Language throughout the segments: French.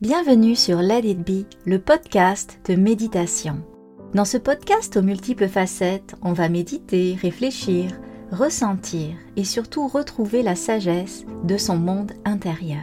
Bienvenue sur Let It Be, le podcast de méditation. Dans ce podcast aux multiples facettes, on va méditer, réfléchir, ressentir et surtout retrouver la sagesse de son monde intérieur.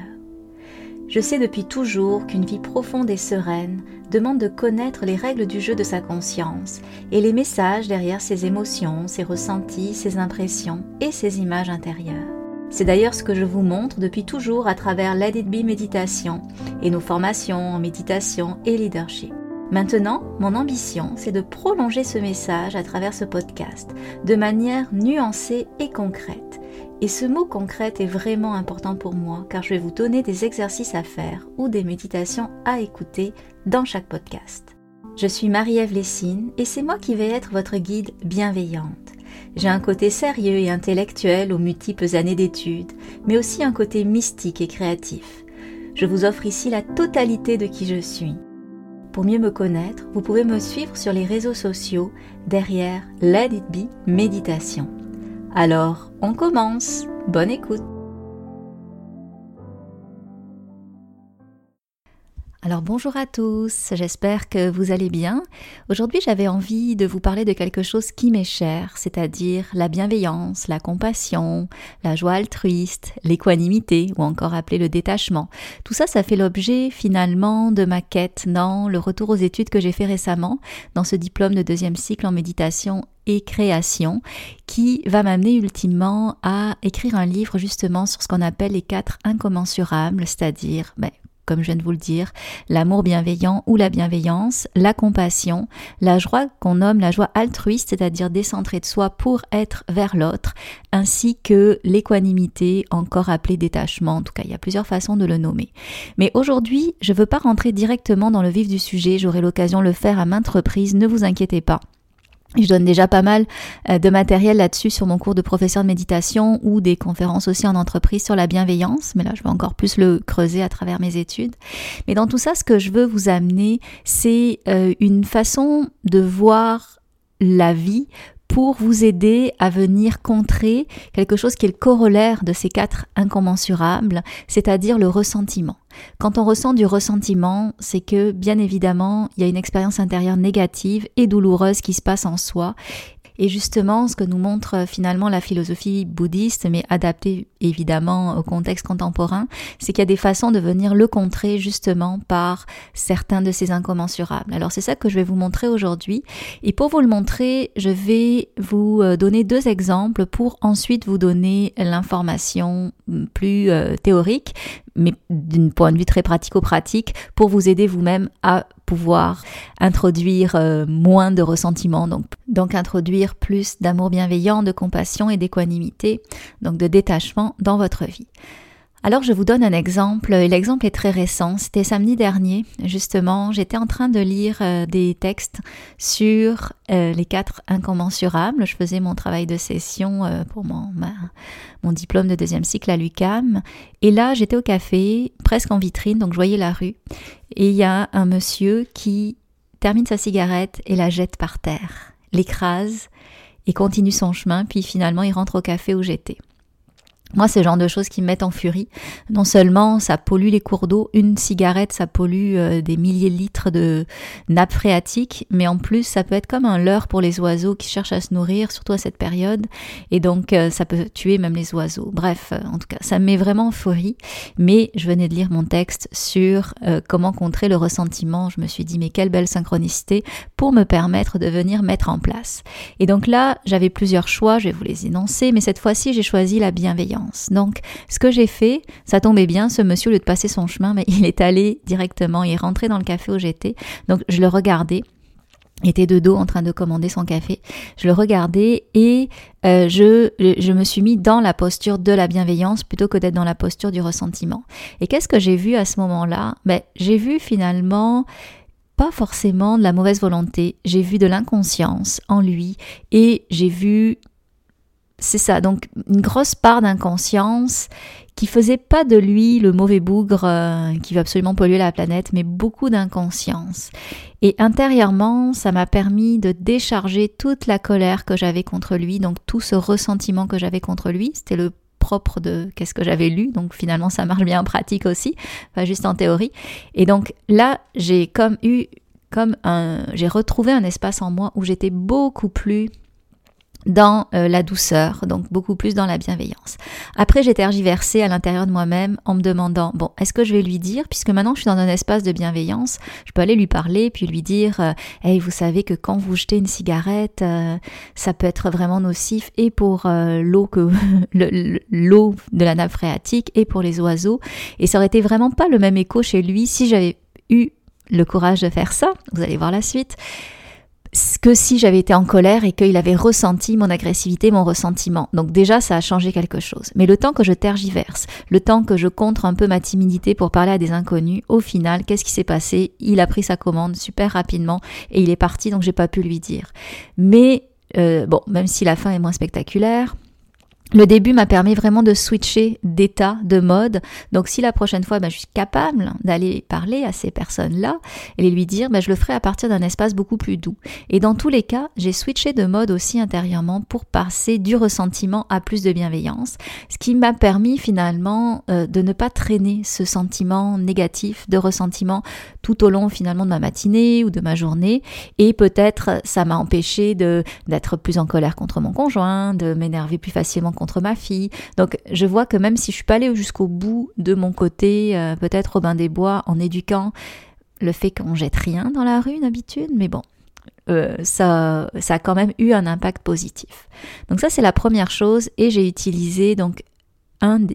Je sais depuis toujours qu'une vie profonde et sereine demande de connaître les règles du jeu de sa conscience et les messages derrière ses émotions, ses ressentis, ses impressions et ses images intérieures. C'est d'ailleurs ce que je vous montre depuis toujours à travers Let It Be Méditation et nos formations en méditation et leadership. Maintenant, mon ambition, c'est de prolonger ce message à travers ce podcast de manière nuancée et concrète. Et ce mot concrète est vraiment important pour moi car je vais vous donner des exercices à faire ou des méditations à écouter dans chaque podcast. Je suis Marie-Ève Lessine et c'est moi qui vais être votre guide bienveillante. J'ai un côté sérieux et intellectuel aux multiples années d'études, mais aussi un côté mystique et créatif. Je vous offre ici la totalité de qui je suis. Pour mieux me connaître, vous pouvez me suivre sur les réseaux sociaux derrière Let It Be Méditation. Alors, on commence. Bonne écoute. Alors bonjour à tous, j'espère que vous allez bien. Aujourd'hui j'avais envie de vous parler de quelque chose qui m'est cher, c'est-à-dire la bienveillance, la compassion, la joie altruiste, l'équanimité ou encore appelé le détachement. Tout ça, ça fait l'objet finalement de ma quête dans le retour aux études que j'ai fait récemment, dans ce diplôme de deuxième cycle en méditation et création qui va m'amener ultimement à écrire un livre justement sur ce qu'on appelle les quatre incommensurables, c'est-à-dire ben, comme je viens de vous le dire, l'amour bienveillant ou la bienveillance, la compassion, la joie qu'on nomme la joie altruiste, c'est-à-dire décentrée de soi pour être vers l'autre, ainsi que l'équanimité, encore appelée détachement. En tout cas, il y a plusieurs façons de le nommer. Mais aujourd'hui, je ne veux pas rentrer directement dans le vif du sujet, j'aurai l'occasion de le faire à maintes reprises, ne vous inquiétez pas. Je donne déjà pas mal euh, de matériel là-dessus sur mon cours de professeur de méditation ou des conférences aussi en entreprise sur la bienveillance, mais là je vais encore plus le creuser à travers mes études. Mais dans tout ça, ce que je veux vous amener, c'est euh, une façon de voir la vie pour vous aider à venir contrer quelque chose qui est le corollaire de ces quatre incommensurables, c'est-à-dire le ressentiment. Quand on ressent du ressentiment, c'est que bien évidemment, il y a une expérience intérieure négative et douloureuse qui se passe en soi et justement, ce que nous montre euh, finalement la philosophie bouddhiste, mais adaptée évidemment au contexte contemporain, c'est qu'il y a des façons de venir le contrer justement par certains de ces incommensurables. Alors c'est ça que je vais vous montrer aujourd'hui. Et pour vous le montrer, je vais vous euh, donner deux exemples pour ensuite vous donner l'information plus euh, théorique, mais d'un point de vue très pratico-pratique, pour vous aider vous-même à pouvoir introduire euh, moins de ressentiment, donc, donc introduire plus d'amour bienveillant, de compassion et d'équanimité, donc de détachement dans votre vie. Alors je vous donne un exemple, et l'exemple est très récent, c'était samedi dernier, justement, j'étais en train de lire euh, des textes sur euh, les quatre incommensurables, je faisais mon travail de session euh, pour mon, mon diplôme de deuxième cycle à l'UCAM, et là j'étais au café, presque en vitrine, donc je voyais la rue, et il y a un monsieur qui termine sa cigarette et la jette par terre, l'écrase, et continue son chemin, puis finalement il rentre au café où j'étais. Moi, c'est le genre de choses qui me mettent en furie. Non seulement ça pollue les cours d'eau, une cigarette, ça pollue euh, des milliers de litres de nappes phréatiques, mais en plus, ça peut être comme un leurre pour les oiseaux qui cherchent à se nourrir, surtout à cette période, et donc euh, ça peut tuer même les oiseaux. Bref, euh, en tout cas, ça me met vraiment en furie. Mais je venais de lire mon texte sur comment contrer le ressentiment. Je me suis dit, mais quelle belle synchronicité pour me permettre de venir mettre en place. Et donc là, j'avais plusieurs choix, je vais vous les énoncer, mais cette fois-ci, j'ai choisi la bienveillance. Donc, ce que j'ai fait, ça tombait bien, ce monsieur, au lieu de passer son chemin, mais il est allé directement, il est rentré dans le café où j'étais. Donc, je le regardais était de dos en train de commander son café. Je le regardais et euh, je, je me suis mis dans la posture de la bienveillance plutôt que d'être dans la posture du ressentiment. Et qu'est-ce que j'ai vu à ce moment-là? Ben, J'ai vu finalement pas forcément de la mauvaise volonté, j'ai vu de l'inconscience en lui et j'ai vu c'est ça, donc une grosse part d'inconscience qui faisait pas de lui le mauvais bougre euh, qui va absolument polluer la planète, mais beaucoup d'inconscience. Et intérieurement, ça m'a permis de décharger toute la colère que j'avais contre lui, donc tout ce ressentiment que j'avais contre lui. C'était le propre de qu'est-ce que j'avais lu. Donc finalement, ça marche bien en pratique aussi, pas juste en théorie. Et donc là, j'ai comme eu comme un, j'ai retrouvé un espace en moi où j'étais beaucoup plus dans euh, la douceur, donc beaucoup plus dans la bienveillance. Après, j'ai tergiversé à l'intérieur de moi-même en me demandant, bon, est-ce que je vais lui dire, puisque maintenant je suis dans un espace de bienveillance, je peux aller lui parler, puis lui dire, euh, hey, vous savez que quand vous jetez une cigarette, euh, ça peut être vraiment nocif, et pour l'eau que l'eau de la nappe phréatique, et pour les oiseaux, et ça aurait été vraiment pas le même écho chez lui si j'avais eu le courage de faire ça. Vous allez voir la suite que si j'avais été en colère et qu'il avait ressenti mon agressivité, mon ressentiment. Donc déjà, ça a changé quelque chose. Mais le temps que je tergiverse, le temps que je contre un peu ma timidité pour parler à des inconnus, au final, qu'est-ce qui s'est passé? Il a pris sa commande super rapidement et il est parti, donc j'ai pas pu lui dire. Mais euh, bon, même si la fin est moins spectaculaire, le début m'a permis vraiment de switcher d'état, de mode. Donc si la prochaine fois, ben, je suis capable d'aller parler à ces personnes-là et lui dire, ben, je le ferai à partir d'un espace beaucoup plus doux. Et dans tous les cas, j'ai switché de mode aussi intérieurement pour passer du ressentiment à plus de bienveillance, ce qui m'a permis finalement euh, de ne pas traîner ce sentiment négatif de ressentiment tout au long finalement de ma matinée ou de ma journée. Et peut-être ça m'a empêché d'être plus en colère contre mon conjoint, de m'énerver plus facilement contre ma fille. Donc je vois que même si je suis pas allée jusqu'au bout de mon côté, euh, peut-être au bain des bois, en éduquant le fait qu'on jette rien dans la rue d'habitude, mais bon, euh, ça, ça a quand même eu un impact positif. Donc ça c'est la première chose et j'ai utilisé donc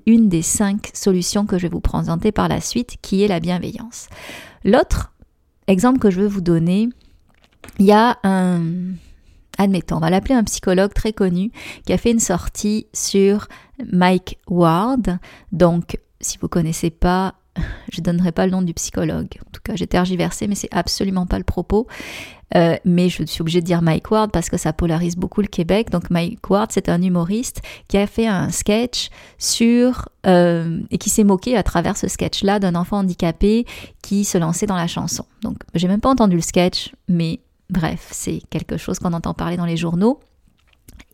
une des cinq solutions que je vais vous présenter par la suite qui est la bienveillance. L'autre exemple que je veux vous donner, il y a un, admettons, on va l'appeler un psychologue très connu qui a fait une sortie sur Mike Ward. Donc, si vous connaissez pas, je ne donnerai pas le nom du psychologue. En tout cas, j'ai tergiversé, mais c'est absolument pas le propos. Euh, mais je suis obligée de dire Mike Ward parce que ça polarise beaucoup le Québec. Donc Mike Ward, c'est un humoriste qui a fait un sketch sur euh, et qui s'est moqué à travers ce sketch-là d'un enfant handicapé qui se lançait dans la chanson. Donc j'ai même pas entendu le sketch, mais Bref, c'est quelque chose qu'on entend parler dans les journaux.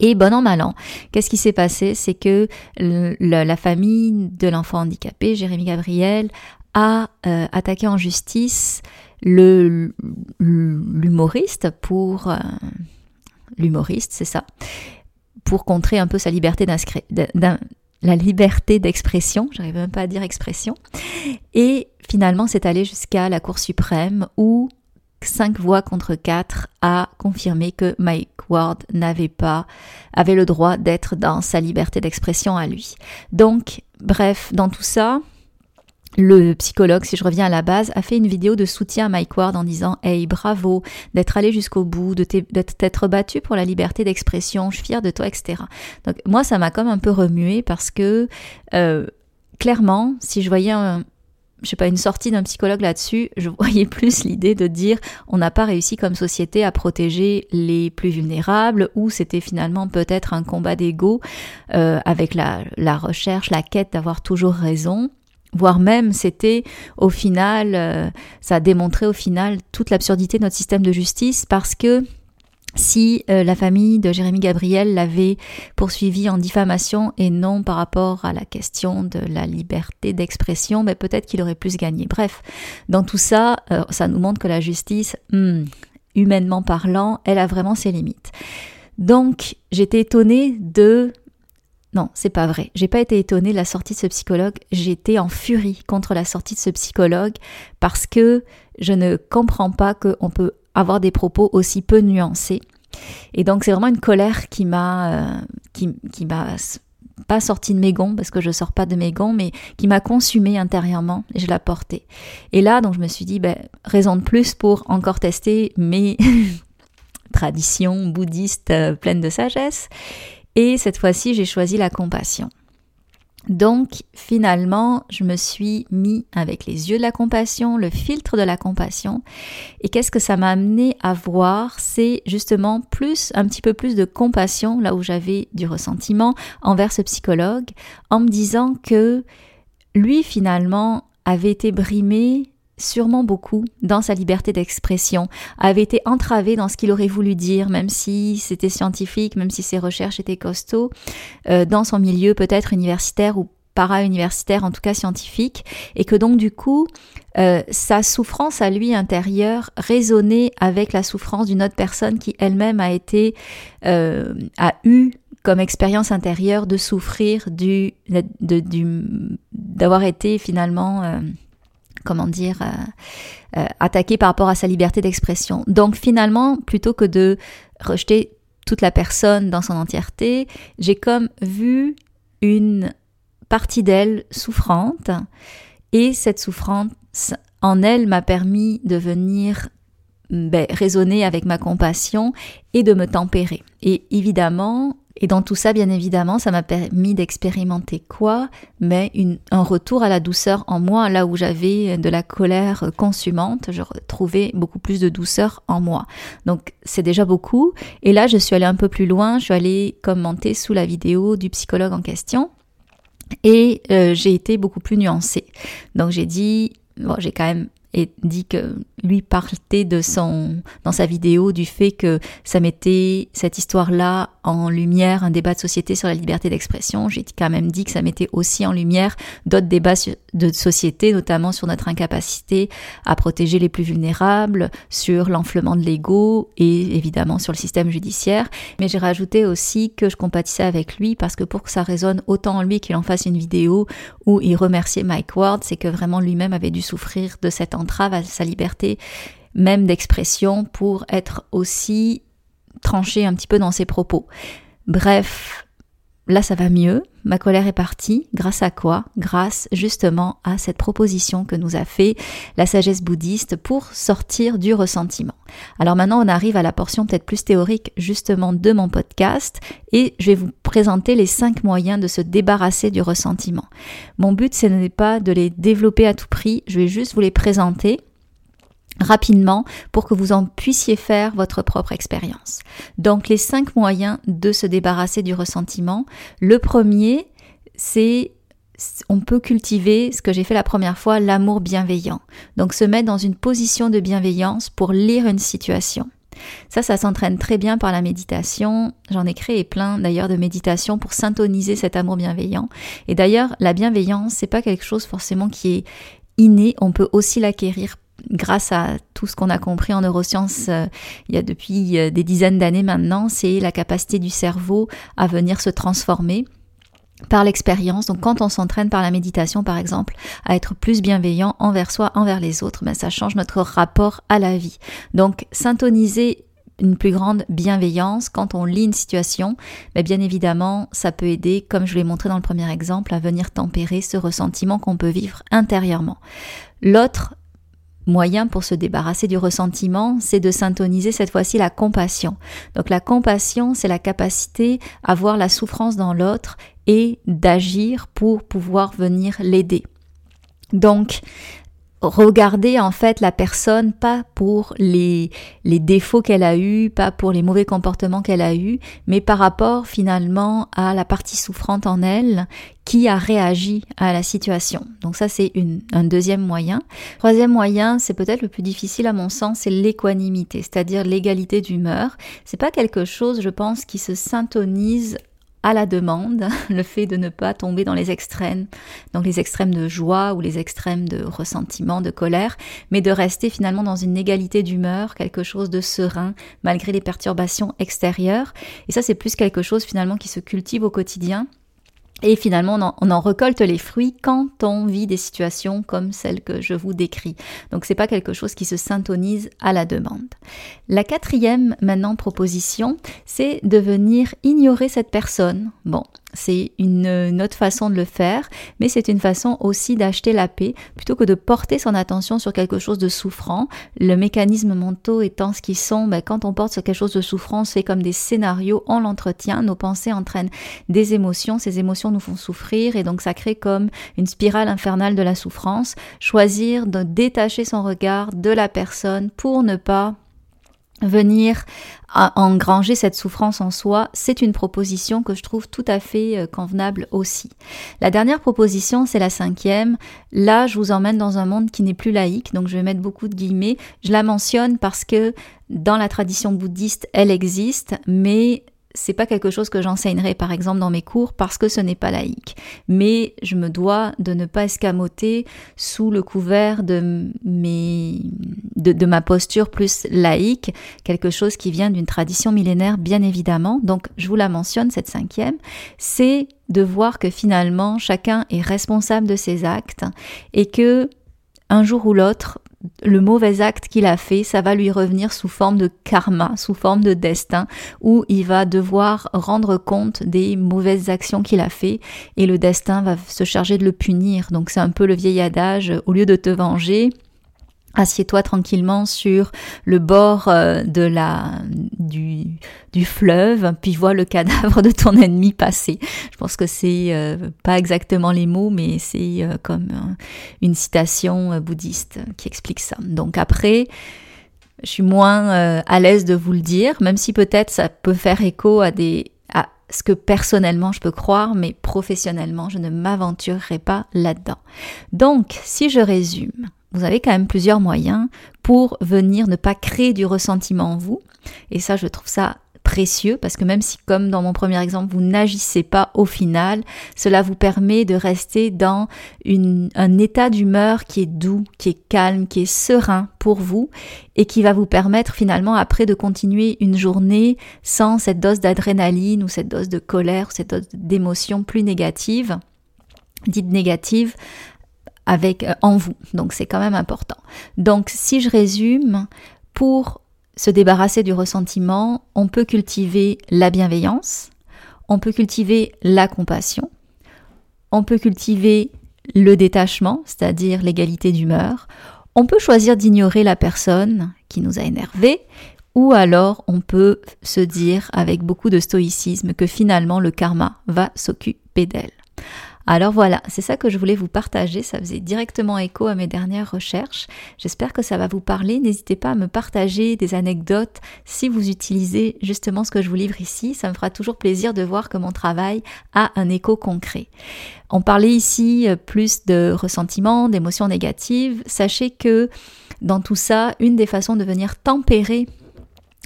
Et bon an, mal an, qu'est-ce qui s'est passé? C'est que la famille de l'enfant handicapé, Jérémy Gabriel, a euh, attaqué en justice l'humoriste pour... Euh, l'humoriste, c'est ça, pour contrer un peu sa liberté la liberté d'expression, j'arrive même pas à dire expression, et finalement c'est allé jusqu'à la Cour suprême où 5 voix contre 4 a confirmé que Mike Ward n'avait pas, avait le droit d'être dans sa liberté d'expression à lui. Donc, bref, dans tout ça, le psychologue, si je reviens à la base, a fait une vidéo de soutien à Mike Ward en disant Hey, bravo d'être allé jusqu'au bout, de t'être battu pour la liberté d'expression, je suis fier de toi, etc. Donc, moi, ça m'a comme un peu remué parce que, euh, clairement, si je voyais un, je sais pas, une sortie d'un psychologue là-dessus, je voyais plus l'idée de dire on n'a pas réussi comme société à protéger les plus vulnérables ou c'était finalement peut-être un combat d'ego euh, avec la, la recherche, la quête d'avoir toujours raison. Voire même c'était au final, euh, ça a démontré au final toute l'absurdité de notre système de justice parce que si euh, la famille de Jérémy Gabriel l'avait poursuivi en diffamation et non par rapport à la question de la liberté d'expression, mais peut-être qu'il aurait plus gagné. Bref, dans tout ça, euh, ça nous montre que la justice, hmm, humainement parlant, elle a vraiment ses limites. Donc, j'étais étonnée de non, c'est pas vrai. J'ai pas été étonnée de la sortie de ce psychologue. J'étais en furie contre la sortie de ce psychologue parce que je ne comprends pas qu'on peut avoir des propos aussi peu nuancés. Et donc c'est vraiment une colère qui m'a euh, qui, qui m'a pas sorti de mes gonds parce que je sors pas de mes gonds, mais qui m'a consumé intérieurement et je la portais. Et là, donc je me suis dit, ben, raison de plus pour encore tester mes traditions bouddhistes euh, pleines de sagesse. Et cette fois-ci, j'ai choisi la compassion. Donc finalement, je me suis mis avec les yeux de la compassion, le filtre de la compassion. Et qu'est-ce que ça m'a amené à voir? C'est justement plus, un petit peu plus de compassion, là où j'avais du ressentiment envers ce psychologue, en me disant que lui finalement avait été brimé sûrement beaucoup dans sa liberté d'expression, avait été entravé dans ce qu'il aurait voulu dire, même si c'était scientifique, même si ses recherches étaient costauds, euh, dans son milieu peut-être universitaire ou para-universitaire, en tout cas scientifique, et que donc du coup, euh, sa souffrance à lui intérieure résonnait avec la souffrance d'une autre personne qui elle-même a été, euh, a eu comme expérience intérieure de souffrir du, d'avoir été finalement, euh, comment dire, attaqué par rapport à sa liberté d'expression. Donc finalement, plutôt que de rejeter toute la personne dans son entièreté, j'ai comme vu une partie d'elle souffrante et cette souffrance en elle m'a permis de venir ben, raisonner avec ma compassion et de me tempérer. Et évidemment, et dans tout ça, bien évidemment, ça m'a permis d'expérimenter quoi? Mais un retour à la douceur en moi, là où j'avais de la colère consumante, je retrouvais beaucoup plus de douceur en moi. Donc c'est déjà beaucoup. Et là, je suis allée un peu plus loin, je suis allée commenter sous la vidéo du psychologue en question et euh, j'ai été beaucoup plus nuancée. Donc j'ai dit, bon, j'ai quand même et dit que lui parlait de son dans sa vidéo du fait que ça mettait cette histoire-là en lumière un débat de société sur la liberté d'expression. J'ai quand même dit que ça mettait aussi en lumière d'autres débats de société, notamment sur notre incapacité à protéger les plus vulnérables, sur l'enflement de l'ego et évidemment sur le système judiciaire. Mais j'ai rajouté aussi que je compatissais avec lui parce que pour que ça résonne autant en lui qu'il en fasse une vidéo où il remerciait Mike Ward, c'est que vraiment lui-même avait dû souffrir de cette entrave à sa liberté même d'expression pour être aussi tranché un petit peu dans ses propos. Bref, là ça va mieux, ma colère est partie, grâce à quoi? Grâce justement à cette proposition que nous a fait la sagesse bouddhiste pour sortir du ressentiment. Alors maintenant on arrive à la portion peut-être plus théorique justement de mon podcast et je vais vous présenter les cinq moyens de se débarrasser du ressentiment. Mon but ce n'est pas de les développer à tout prix, je vais juste vous les présenter rapidement pour que vous en puissiez faire votre propre expérience. Donc les cinq moyens de se débarrasser du ressentiment. Le premier, c'est on peut cultiver ce que j'ai fait la première fois, l'amour bienveillant. Donc se mettre dans une position de bienveillance pour lire une situation. Ça, ça s'entraîne très bien par la méditation. J'en ai créé plein d'ailleurs de méditations pour syntoniser cet amour bienveillant. Et d'ailleurs, la bienveillance, c'est pas quelque chose forcément qui est inné. On peut aussi l'acquérir grâce à tout ce qu'on a compris en neurosciences euh, il y a depuis euh, des dizaines d'années maintenant, c'est la capacité du cerveau à venir se transformer par l'expérience. Donc quand on s'entraîne par la méditation par exemple à être plus bienveillant envers soi, envers les autres, ben, ça change notre rapport à la vie. Donc syntoniser une plus grande bienveillance quand on lit une situation, mais ben, bien évidemment, ça peut aider, comme je l'ai montré dans le premier exemple, à venir tempérer ce ressentiment qu'on peut vivre intérieurement. L'autre moyen pour se débarrasser du ressentiment, c'est de syntoniser cette fois-ci la compassion. Donc la compassion, c'est la capacité à voir la souffrance dans l'autre et d'agir pour pouvoir venir l'aider. Donc, regarder en fait la personne pas pour les, les défauts qu'elle a eus, pas pour les mauvais comportements qu'elle a eus, mais par rapport finalement à la partie souffrante en elle qui a réagi à la situation. Donc ça c'est un deuxième moyen. Troisième moyen, c'est peut-être le plus difficile à mon sens, c'est l'équanimité, c'est-à-dire l'égalité d'humeur. C'est pas quelque chose, je pense, qui se syntonise à la demande, le fait de ne pas tomber dans les extrêmes, donc les extrêmes de joie ou les extrêmes de ressentiment, de colère, mais de rester finalement dans une égalité d'humeur, quelque chose de serein malgré les perturbations extérieures. Et ça, c'est plus quelque chose finalement qui se cultive au quotidien et finalement, on en, récolte les fruits quand on vit des situations comme celles que je vous décris. Donc, c'est pas quelque chose qui se syntonise à la demande. La quatrième, maintenant, proposition, c'est de venir ignorer cette personne. Bon, c'est une, autre façon de le faire, mais c'est une façon aussi d'acheter la paix plutôt que de porter son attention sur quelque chose de souffrant. Le mécanisme mentaux étant ce qu'ils sont, ben, quand on porte sur quelque chose de souffrant, c'est comme des scénarios, on l'entretient, nos pensées entraînent des émotions, ces émotions nous font souffrir et donc ça crée comme une spirale infernale de la souffrance. Choisir de détacher son regard de la personne pour ne pas venir engranger cette souffrance en soi, c'est une proposition que je trouve tout à fait euh, convenable aussi. La dernière proposition, c'est la cinquième. Là, je vous emmène dans un monde qui n'est plus laïque, donc je vais mettre beaucoup de guillemets. Je la mentionne parce que dans la tradition bouddhiste, elle existe, mais c'est pas quelque chose que j'enseignerai par exemple dans mes cours parce que ce n'est pas laïque. Mais je me dois de ne pas escamoter sous le couvert de, mes, ma posture plus laïque, quelque chose qui vient d'une tradition millénaire bien évidemment. Donc je vous la mentionne, cette cinquième, c'est de voir que finalement chacun est responsable de ses actes et que un jour ou l'autre, le mauvais acte qu'il a fait, ça va lui revenir sous forme de karma, sous forme de destin, où il va devoir rendre compte des mauvaises actions qu'il a fait et le destin va se charger de le punir. Donc c'est un peu le vieil adage, au lieu de te venger, Assieds-toi tranquillement sur le bord euh, de la, du, du, fleuve, puis vois le cadavre de ton ennemi passer. Je pense que c'est euh, pas exactement les mots, mais c'est euh, comme une citation bouddhiste qui explique ça. Donc après, je suis moins à l'aise de vous le dire, même si peut-être ça peut faire écho à des à ce que personnellement je peux croire, mais professionnellement je ne m'aventurerai pas là-dedans. Donc, si je résume, vous avez quand même plusieurs moyens pour venir ne pas créer du ressentiment en vous. Et ça, je trouve ça précieux parce que même si, comme dans mon premier exemple, vous n'agissez pas au final, cela vous permet de rester dans un état d'humeur qui est doux, qui est calme, qui est serein pour vous et qui va vous permettre finalement après de continuer une journée sans cette dose d'adrénaline ou cette dose de colère cette dose d'émotion plus négative dite négative avec euh, en vous. Donc c'est quand même important. Donc si je résume, pour se débarrasser du ressentiment, on peut cultiver la bienveillance, on peut cultiver la compassion, on peut cultiver le détachement, c'est-à-dire l'égalité d'humeur, on peut choisir d'ignorer la personne qui nous a énervé, ou alors on peut se dire avec beaucoup de stoïcisme que finalement le karma va s'occuper d'elle. Alors voilà, c'est ça que je voulais vous partager, ça faisait directement écho à mes dernières recherches. J'espère que ça va vous parler, n'hésitez pas à me partager des anecdotes si vous utilisez justement ce que je vous livre ici, ça me fera toujours plaisir de voir que mon travail a un écho concret. On parlait ici euh, plus de ressentiment, d'émotions négatives, sachez que dans tout ça, une des façons de venir tempérer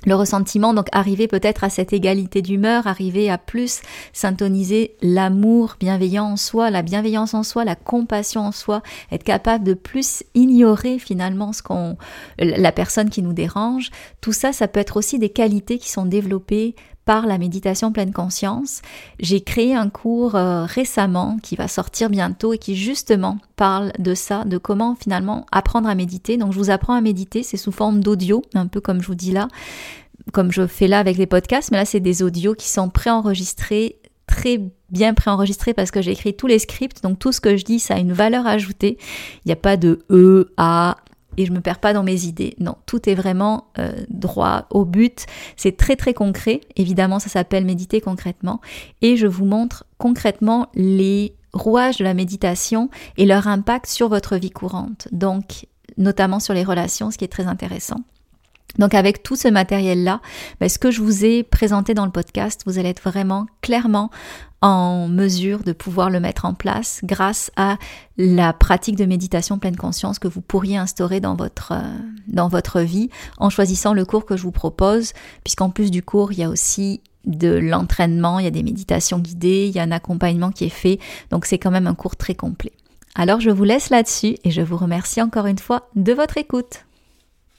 le ressentiment, donc arriver peut-être à cette égalité d'humeur, arriver à plus syntoniser l'amour bienveillant en soi, la bienveillance en soi, la compassion en soi, être capable de plus ignorer finalement ce qu'on, la personne qui nous dérange. Tout ça, ça peut être aussi des qualités qui sont développées par la méditation pleine conscience. J'ai créé un cours euh, récemment qui va sortir bientôt et qui justement parle de ça, de comment finalement apprendre à méditer. Donc je vous apprends à méditer, c'est sous forme d'audio, un peu comme je vous dis là, comme je fais là avec les podcasts, mais là c'est des audios qui sont préenregistrés très bien préenregistrés parce que j'ai écrit tous les scripts, donc tout ce que je dis, ça a une valeur ajoutée. Il n'y a pas de E, A, et je me perds pas dans mes idées. Non, tout est vraiment euh, droit au but. C'est très très concret. Évidemment, ça s'appelle méditer concrètement. Et je vous montre concrètement les rouages de la méditation et leur impact sur votre vie courante. Donc, notamment sur les relations, ce qui est très intéressant. Donc avec tout ce matériel-là, ben, ce que je vous ai présenté dans le podcast, vous allez être vraiment clairement en mesure de pouvoir le mettre en place grâce à la pratique de méditation pleine conscience que vous pourriez instaurer dans votre, euh, dans votre vie en choisissant le cours que je vous propose, puisqu'en plus du cours, il y a aussi de l'entraînement, il y a des méditations guidées, il y a un accompagnement qui est fait, donc c'est quand même un cours très complet. Alors je vous laisse là-dessus et je vous remercie encore une fois de votre écoute.